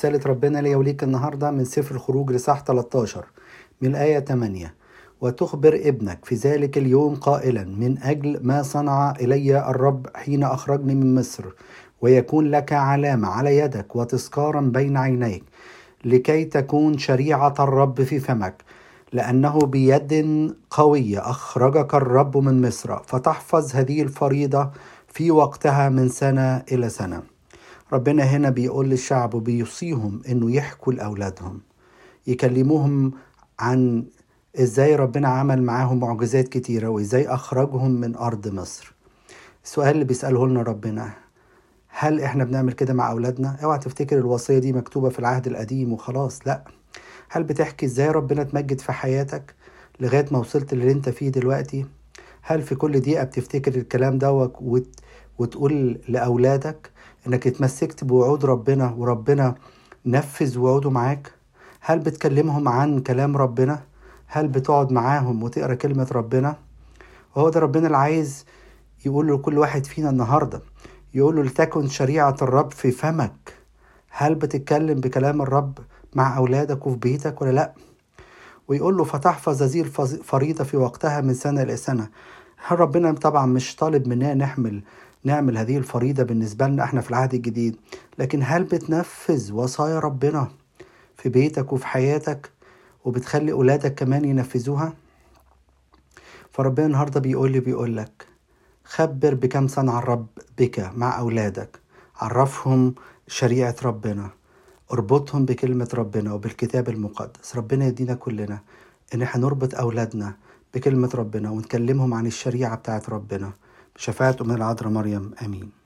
رسالة ربنا ليا وليك النهاردة من سفر الخروج لصح 13 من الآية 8 وتخبر ابنك في ذلك اليوم قائلا من أجل ما صنع إلي الرب حين أخرجني من مصر ويكون لك علامة على يدك وتذكارا بين عينيك لكي تكون شريعة الرب في فمك لأنه بيد قوية أخرجك الرب من مصر فتحفظ هذه الفريضة في وقتها من سنة إلى سنة. ربنا هنا بيقول للشعب وبيوصيهم إنه يحكوا لأولادهم يكلموهم عن إزاي ربنا عمل معاهم معجزات كتيرة وإزاي أخرجهم من أرض مصر. السؤال اللي بيسأله لنا ربنا هل إحنا بنعمل كده مع أولادنا؟ اوعى تفتكر الوصية دي مكتوبة في العهد القديم وخلاص لا. هل بتحكي إزاي ربنا تمجد في حياتك لغاية ما وصلت اللي أنت فيه دلوقتي؟ هل في كل دقيقة بتفتكر الكلام ده وت... وتقول لأولادك إنك اتمسكت بوعود ربنا وربنا نفذ وعوده معاك؟ هل بتكلمهم عن كلام ربنا؟ هل بتقعد معاهم وتقرأ كلمة ربنا؟ وهو ده ربنا اللي عايز يقول له كل واحد فينا النهارده يقول له لتكن شريعة الرب في فمك. هل بتتكلم بكلام الرب مع أولادك وفي بيتك ولا لأ؟ ويقول له فتحفظ هذه الفريضه في وقتها من سنة إلى سنة. هل ربنا طبعا مش طالب مننا نحمل نعمل هذه الفريضة بالنسبة لنا إحنا في العهد الجديد. لكن هل بتنفذ وصايا ربنا في بيتك وفي حياتك وبتخلي أولادك كمان ينفذوها؟ فربنا النهاردة بيقول لي بيقول لك خبر بكم صنع الرب بك مع أولادك. عرفهم شريعة ربنا. اربطهم بكلمة ربنا وبالكتاب المقدس. ربنا يدينا كلنا إن إحنا نربط أولادنا بكلمة ربنا ونكلمهم عن الشريعة بتاعت ربنا. بشفاعة أمنا العذراء مريم آمين.